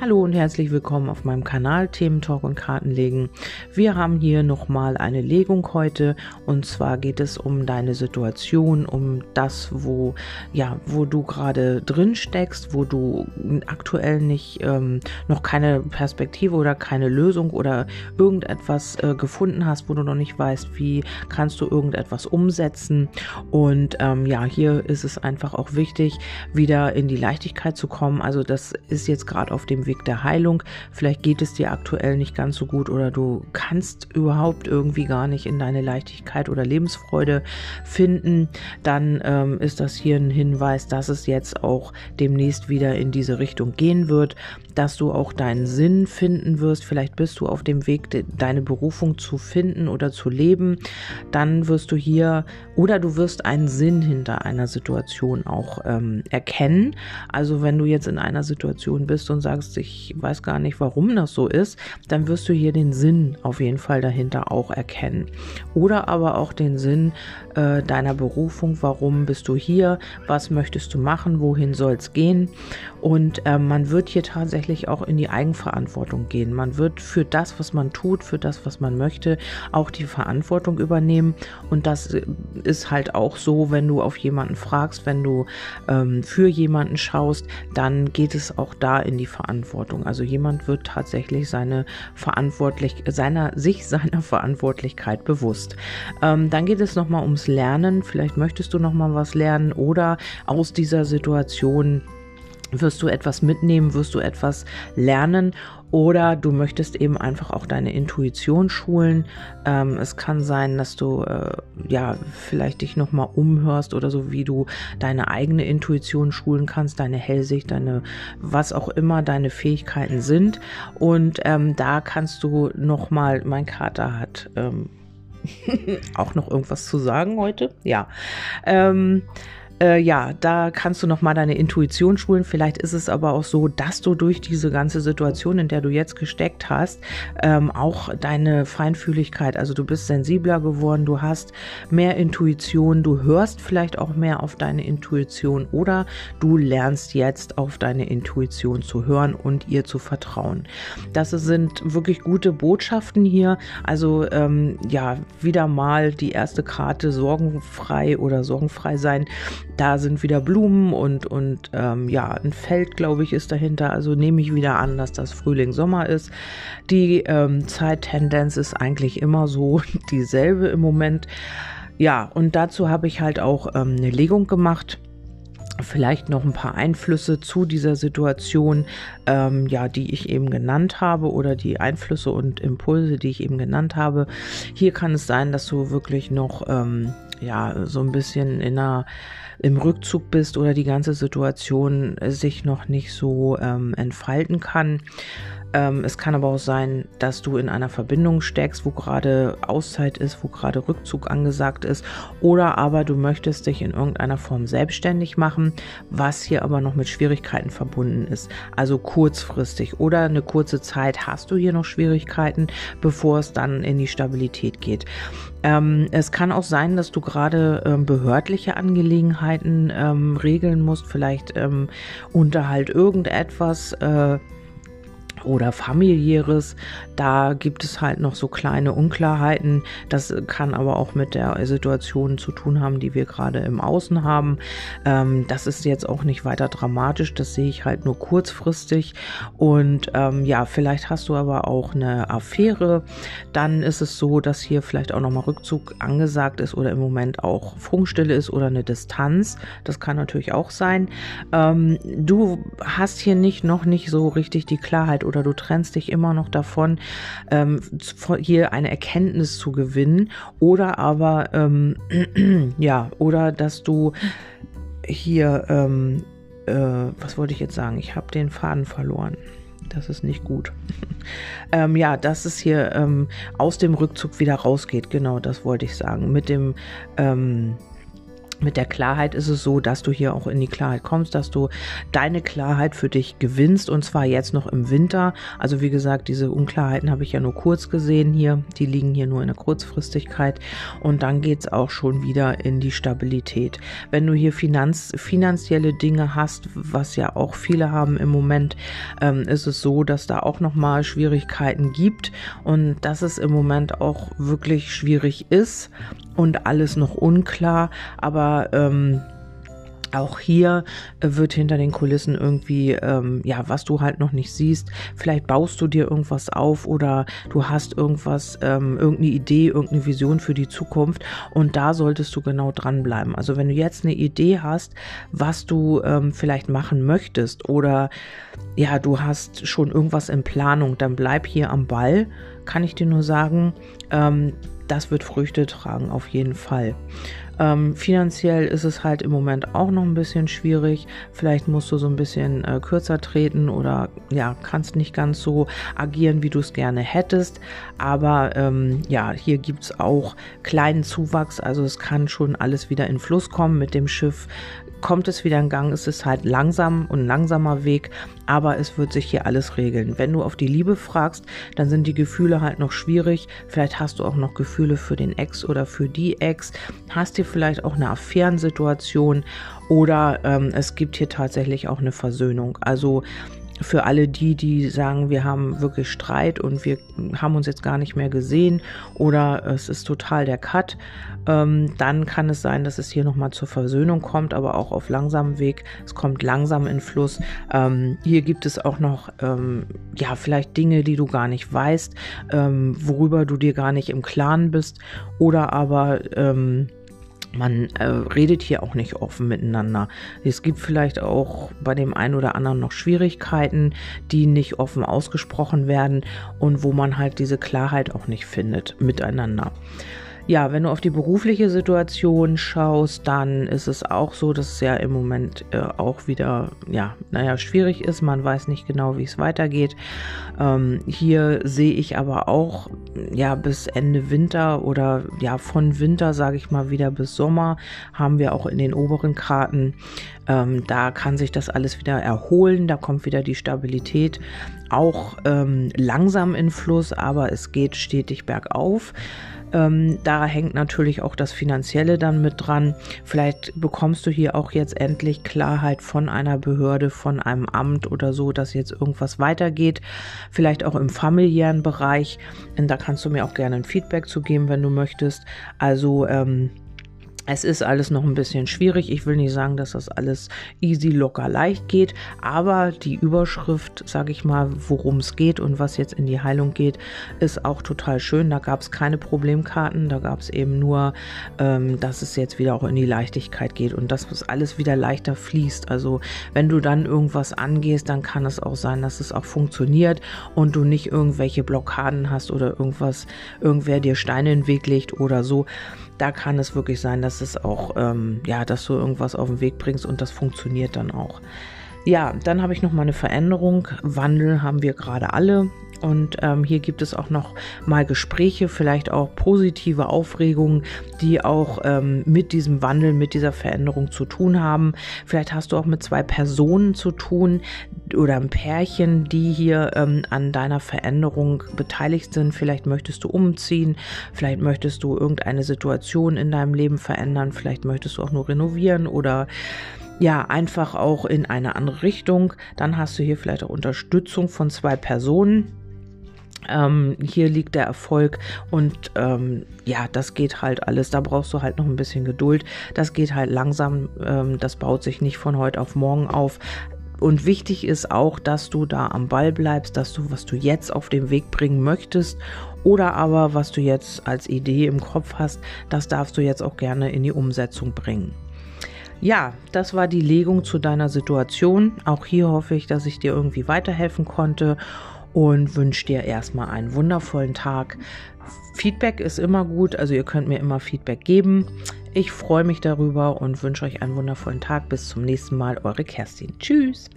Hallo und herzlich willkommen auf meinem Kanal Themen Talk und Kartenlegen. Wir haben hier nochmal eine Legung heute und zwar geht es um deine Situation, um das, wo ja, wo du gerade drin steckst, wo du aktuell nicht ähm, noch keine Perspektive oder keine Lösung oder irgendetwas äh, gefunden hast, wo du noch nicht weißt, wie kannst du irgendetwas umsetzen. Und ähm, ja, hier ist es einfach auch wichtig, wieder in die Leichtigkeit zu kommen. Also das ist jetzt gerade auf dem Weg Weg der Heilung. Vielleicht geht es dir aktuell nicht ganz so gut oder du kannst überhaupt irgendwie gar nicht in deine Leichtigkeit oder Lebensfreude finden. Dann ähm, ist das hier ein Hinweis, dass es jetzt auch demnächst wieder in diese Richtung gehen wird, dass du auch deinen Sinn finden wirst. Vielleicht bist du auf dem Weg, deine Berufung zu finden oder zu leben. Dann wirst du hier oder du wirst einen Sinn hinter einer Situation auch ähm, erkennen. Also wenn du jetzt in einer Situation bist und sagst, ich weiß gar nicht, warum das so ist, dann wirst du hier den Sinn auf jeden Fall dahinter auch erkennen. Oder aber auch den Sinn äh, deiner Berufung, warum bist du hier, was möchtest du machen, wohin soll es gehen. Und äh, man wird hier tatsächlich auch in die Eigenverantwortung gehen. Man wird für das, was man tut, für das, was man möchte, auch die Verantwortung übernehmen. Und das äh, ist halt auch so, wenn du auf jemanden fragst, wenn du ähm, für jemanden schaust, dann geht es auch da in die Verantwortung. Verantwortung. Also jemand wird tatsächlich seine verantwortlich, seiner, sich seiner Verantwortlichkeit bewusst. Ähm, dann geht es nochmal ums Lernen. Vielleicht möchtest du nochmal was lernen oder aus dieser Situation wirst du etwas mitnehmen, wirst du etwas lernen oder du möchtest eben einfach auch deine Intuition schulen. Ähm, es kann sein, dass du äh, ja vielleicht dich nochmal umhörst oder so, wie du deine eigene Intuition schulen kannst, deine Hellsicht, deine was auch immer deine Fähigkeiten sind. Und ähm, da kannst du nochmal, mein Kater hat ähm, auch noch irgendwas zu sagen heute. Ja. Ähm, äh, ja, da kannst du nochmal deine Intuition schulen. Vielleicht ist es aber auch so, dass du durch diese ganze Situation, in der du jetzt gesteckt hast, ähm, auch deine Feinfühligkeit, also du bist sensibler geworden, du hast mehr Intuition, du hörst vielleicht auch mehr auf deine Intuition oder du lernst jetzt auf deine Intuition zu hören und ihr zu vertrauen. Das sind wirklich gute Botschaften hier. Also ähm, ja, wieder mal die erste Karte sorgenfrei oder sorgenfrei sein da sind wieder Blumen und, und ähm, ja, ein Feld, glaube ich, ist dahinter. Also nehme ich wieder an, dass das Frühling, Sommer ist. Die ähm, Zeittendenz ist eigentlich immer so dieselbe im Moment. Ja, und dazu habe ich halt auch ähm, eine Legung gemacht vielleicht noch ein paar Einflüsse zu dieser Situation, ähm, ja, die ich eben genannt habe oder die Einflüsse und Impulse, die ich eben genannt habe. Hier kann es sein, dass du wirklich noch ähm, ja so ein bisschen in einer im Rückzug bist oder die ganze Situation sich noch nicht so ähm, entfalten kann. Ähm, es kann aber auch sein, dass du in einer Verbindung steckst, wo gerade Auszeit ist, wo gerade Rückzug angesagt ist. Oder aber du möchtest dich in irgendeiner Form selbstständig machen, was hier aber noch mit Schwierigkeiten verbunden ist. Also kurzfristig oder eine kurze Zeit hast du hier noch Schwierigkeiten, bevor es dann in die Stabilität geht. Ähm, es kann auch sein, dass du gerade ähm, behördliche Angelegenheiten ähm, regeln musst, vielleicht ähm, Unterhalt irgendetwas. Äh, oder familiäres. Da gibt es halt noch so kleine Unklarheiten. Das kann aber auch mit der Situation zu tun haben, die wir gerade im Außen haben. Ähm, das ist jetzt auch nicht weiter dramatisch. Das sehe ich halt nur kurzfristig. Und ähm, ja, vielleicht hast du aber auch eine Affäre. Dann ist es so, dass hier vielleicht auch nochmal Rückzug angesagt ist oder im Moment auch Funkstille ist oder eine Distanz. Das kann natürlich auch sein. Ähm, du hast hier nicht noch nicht so richtig die Klarheit oder du trennst dich immer noch davon, ähm, hier eine Erkenntnis zu gewinnen oder aber, ähm, ja, oder dass du hier, ähm, äh, was wollte ich jetzt sagen? Ich habe den Faden verloren. Das ist nicht gut. ähm, ja, dass es hier ähm, aus dem Rückzug wieder rausgeht. Genau, das wollte ich sagen. Mit dem, ähm, mit der Klarheit ist es so, dass du hier auch in die Klarheit kommst, dass du deine Klarheit für dich gewinnst und zwar jetzt noch im Winter. Also wie gesagt, diese Unklarheiten habe ich ja nur kurz gesehen hier. Die liegen hier nur in der Kurzfristigkeit und dann geht es auch schon wieder in die Stabilität. Wenn du hier Finanz, finanzielle Dinge hast, was ja auch viele haben im Moment, ähm, ist es so, dass da auch nochmal Schwierigkeiten gibt und dass es im Moment auch wirklich schwierig ist und alles noch unklar, aber ähm, auch hier äh, wird hinter den Kulissen irgendwie, ähm, ja, was du halt noch nicht siehst. Vielleicht baust du dir irgendwas auf oder du hast irgendwas, ähm, irgendeine Idee, irgendeine Vision für die Zukunft und da solltest du genau dranbleiben. Also wenn du jetzt eine Idee hast, was du ähm, vielleicht machen möchtest oder ja, du hast schon irgendwas in Planung, dann bleib hier am Ball, kann ich dir nur sagen. Ähm, das wird Früchte tragen, auf jeden Fall. Ähm, finanziell ist es halt im Moment auch noch ein bisschen schwierig. Vielleicht musst du so ein bisschen äh, kürzer treten oder ja, kannst nicht ganz so agieren, wie du es gerne hättest. Aber ähm, ja, hier gibt es auch kleinen Zuwachs. Also es kann schon alles wieder in Fluss kommen mit dem Schiff kommt es wieder in Gang. Es ist halt langsam und langsamer Weg, aber es wird sich hier alles regeln. Wenn du auf die Liebe fragst, dann sind die Gefühle halt noch schwierig. Vielleicht hast du auch noch Gefühle für den Ex oder für die Ex. Hast dir vielleicht auch eine Affärensituation oder ähm, es gibt hier tatsächlich auch eine Versöhnung. Also für alle die, die sagen, wir haben wirklich Streit und wir haben uns jetzt gar nicht mehr gesehen oder es ist total der Cut, ähm, dann kann es sein, dass es hier nochmal zur Versöhnung kommt, aber auch auf langsamem Weg. Es kommt langsam in Fluss. Ähm, hier gibt es auch noch, ähm, ja, vielleicht Dinge, die du gar nicht weißt, ähm, worüber du dir gar nicht im Klaren bist oder aber, ähm, man äh, redet hier auch nicht offen miteinander. Es gibt vielleicht auch bei dem einen oder anderen noch Schwierigkeiten, die nicht offen ausgesprochen werden und wo man halt diese Klarheit auch nicht findet miteinander. Ja, wenn du auf die berufliche Situation schaust, dann ist es auch so, dass es ja im Moment äh, auch wieder, ja, naja, schwierig ist. Man weiß nicht genau, wie es weitergeht. Ähm, hier sehe ich aber auch, ja, bis Ende Winter oder ja, von Winter, sage ich mal, wieder bis Sommer haben wir auch in den oberen Karten. Ähm, da kann sich das alles wieder erholen, da kommt wieder die Stabilität auch ähm, langsam in Fluss, aber es geht stetig bergauf. Ähm, da hängt natürlich auch das Finanzielle dann mit dran. Vielleicht bekommst du hier auch jetzt endlich Klarheit von einer Behörde, von einem Amt oder so, dass jetzt irgendwas weitergeht. Vielleicht auch im familiären Bereich. Und da kannst du mir auch gerne ein Feedback zu geben, wenn du möchtest. Also ähm, es ist alles noch ein bisschen schwierig. Ich will nicht sagen, dass das alles easy, locker, leicht geht, aber die Überschrift, sage ich mal, worum es geht und was jetzt in die Heilung geht, ist auch total schön. Da gab es keine Problemkarten, da gab es eben nur, ähm, dass es jetzt wieder auch in die Leichtigkeit geht und dass es alles wieder leichter fließt. Also wenn du dann irgendwas angehst, dann kann es auch sein, dass es auch funktioniert und du nicht irgendwelche Blockaden hast oder irgendwas, irgendwer dir Steine in den Weg legt oder so da kann es wirklich sein, es auch, ähm, ja, dass du irgendwas auf den Weg bringst und das funktioniert dann auch. Ja, dann habe ich noch mal eine Veränderung. Wandel haben wir gerade alle. Und ähm, hier gibt es auch noch mal Gespräche, vielleicht auch positive Aufregungen, die auch ähm, mit diesem Wandel, mit dieser Veränderung zu tun haben. Vielleicht hast du auch mit zwei Personen zu tun oder ein Pärchen, die hier ähm, an deiner Veränderung beteiligt sind. Vielleicht möchtest du umziehen, vielleicht möchtest du irgendeine Situation in deinem Leben verändern, vielleicht möchtest du auch nur renovieren oder ja, einfach auch in eine andere Richtung. Dann hast du hier vielleicht auch Unterstützung von zwei Personen. Ähm, hier liegt der Erfolg und ähm, ja, das geht halt alles. Da brauchst du halt noch ein bisschen Geduld. Das geht halt langsam. Ähm, das baut sich nicht von heute auf morgen auf. Und wichtig ist auch, dass du da am Ball bleibst, dass du, was du jetzt auf den Weg bringen möchtest oder aber was du jetzt als Idee im Kopf hast, das darfst du jetzt auch gerne in die Umsetzung bringen. Ja, das war die Legung zu deiner Situation. Auch hier hoffe ich, dass ich dir irgendwie weiterhelfen konnte und wünsche dir erstmal einen wundervollen Tag. Feedback ist immer gut, also ihr könnt mir immer Feedback geben. Ich freue mich darüber und wünsche euch einen wundervollen Tag. Bis zum nächsten Mal, eure Kerstin. Tschüss.